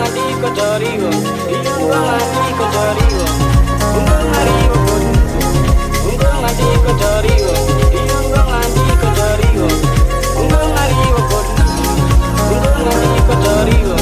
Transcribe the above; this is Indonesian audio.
hati kau cari wong Ingkung hati kau cari wong Ingkung hari wong koduntu Ingkung hati kau cari wong Ingkung hati kau cari wong Ingkung hari wong koduntu Ingkung hati kau cari wong